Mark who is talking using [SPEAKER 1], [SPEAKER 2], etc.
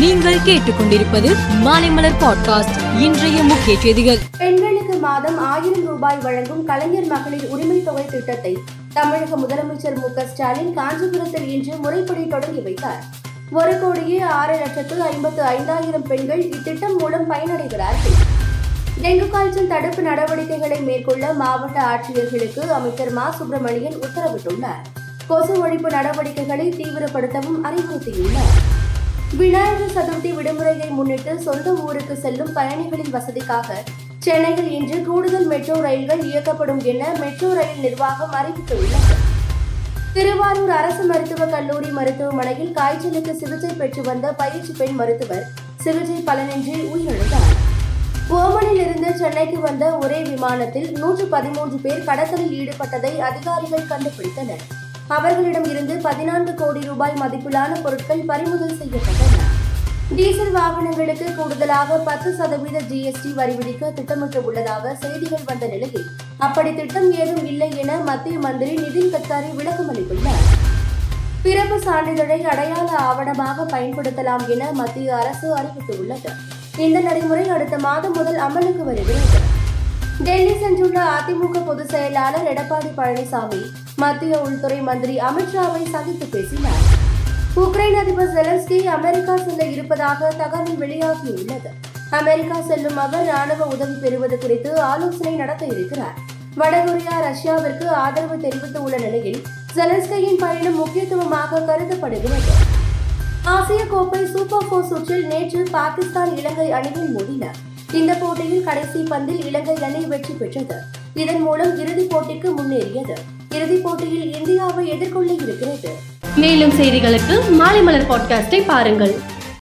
[SPEAKER 1] நீங்கள் கேட்டுக்கொண்டிருப்பது மாலைமலர் பாட்காஸ்ட். இன்றைய முக்கிய செய்திகள்.
[SPEAKER 2] பெண்களுக்கு மாதம் ஆயிரம் ரூபாய் வழங்கும் கலைஞர் மகளிர் உரிமை தொகை திட்டத்தை தமிழக முதலமைச்சர் மு ஸ்டாலின் காஞ்சிபுரத்தில் இன்று முறைப்படி தொடங்கி வைத்தார். ஒரு கோடியே ஆறு லட்சத்து ஐம்பத்து ஐந்தாயிரம் பெண்கள் இத்திட்டம் மூலம் பயனடைகிறார்கள். டெங்கு காய்ச்சல் தடுப்பு நடவடிக்கைகளை மேற்கொள்ள மாவட்ட ஆட்சியர்களுக்கு அமைச்சர் மா. சுப்பிரமணியன் உத்தரவிட்டுள்ளார். கொசு ஒழிப்பு நடவடிக்கைகளை தீவிரப்படுத்தவும் அறிவுறுத்தியுள்ளார். விநாயகர் சதுர்த்தி விடுமுறையை முன்னிட்டு சொந்த ஊருக்கு செல்லும் பயணிகளின் வசதிக்காக சென்னையில் இன்று கூடுதல் மெட்ரோ ரயில்கள் இயக்கப்படும் என மெட்ரோ ரயில் நிர்வாகம் அறிவித்துள்ளது. திருவாரூர் அரசு மருத்துவக் கல்லூரி மருத்துவமனையில் காய்ச்சலுக்கு சிகிச்சை பெற்று வந்த பயிற்சி பெண் மருத்துவர் சிகிச்சை பலனின்றி உயிரிழந்தார். ஓமனில் இருந்து சென்னைக்கு வந்த ஒரே விமானத்தில் நூற்று பதிமூன்று பேர் கடத்தலில் ஈடுபட்டதை அதிகாரிகள் கண்டுபிடித்தனர். அவர்களிடம் இருந்து பதினான்கு கோடி ரூபாய் மதிப்பிலான பொருட்கள் பறிமுதல் செய்யப்பட்டன. டீசல் வாகனங்களுக்கு கூடுதலாக பத்து சதவீத ஜிஎஸ்டி வரி விதிக்க திட்டமிட்டு உள்ளதாக செய்திகள் வந்த நிலையில் அப்படி திட்டம் ஏதும் இல்லை என மத்திய மந்திரி நிதின் கட்காரி விளக்கம் அளித்துள்ளார். பிறப்பு சான்றிதழை அடையாள ஆவணமாக பயன்படுத்தலாம் என மத்திய அரசு அறிவித்துள்ளது. இந்த நடைமுறை அடுத்த மாதம் முதல் அமலுக்கு வருகிறது. டெல்லி சென்றுள்ள அதிமுக பொதுச் செயலாளர் எடப்பாடி பழனிசாமி மத்திய உள்துறை மந்திரி அமித்ஷாவை சந்தித்து பேசினார். உக்ரைன் அதிபர் ஜெலன்ஸ்கி அமெரிக்கா செல்ல இருப்பதாக தகவல் வெளியாகியுள்ளது. அமெரிக்கா செல்லும் அவர் ராணுவ உதவி பெறுவது குறித்து ஆலோசனை நடத்த இருக்கிறார். வடகொரியா ரஷ்யாவிற்கு ஆதரவு தெரிவித்துள்ள நிலையில் செலன்ஸ்கியின் பயணம் முக்கியத்துவமாக கருதப்படுகிறது. ஆசிய கோப்பை சூப்பர் போர் சுற்றில் நேற்று பாகிஸ்தான் இலங்கை அணியில் மோதின இந்த போட்டியில் கடைசி பந்தில் இலங்கை அணி வெற்றி பெற்றது. இதன் மூலம் இறுதிப் போட்டிக்கு முன்னேறியது. இறுதிப் போட்டியில் இந்தியாவை எதிர்கொள்ள இருக்கிறது.
[SPEAKER 3] மேலும் செய்திகளுக்கு மாலை மலர் பாட்காஸ்டை பாருங்கள்.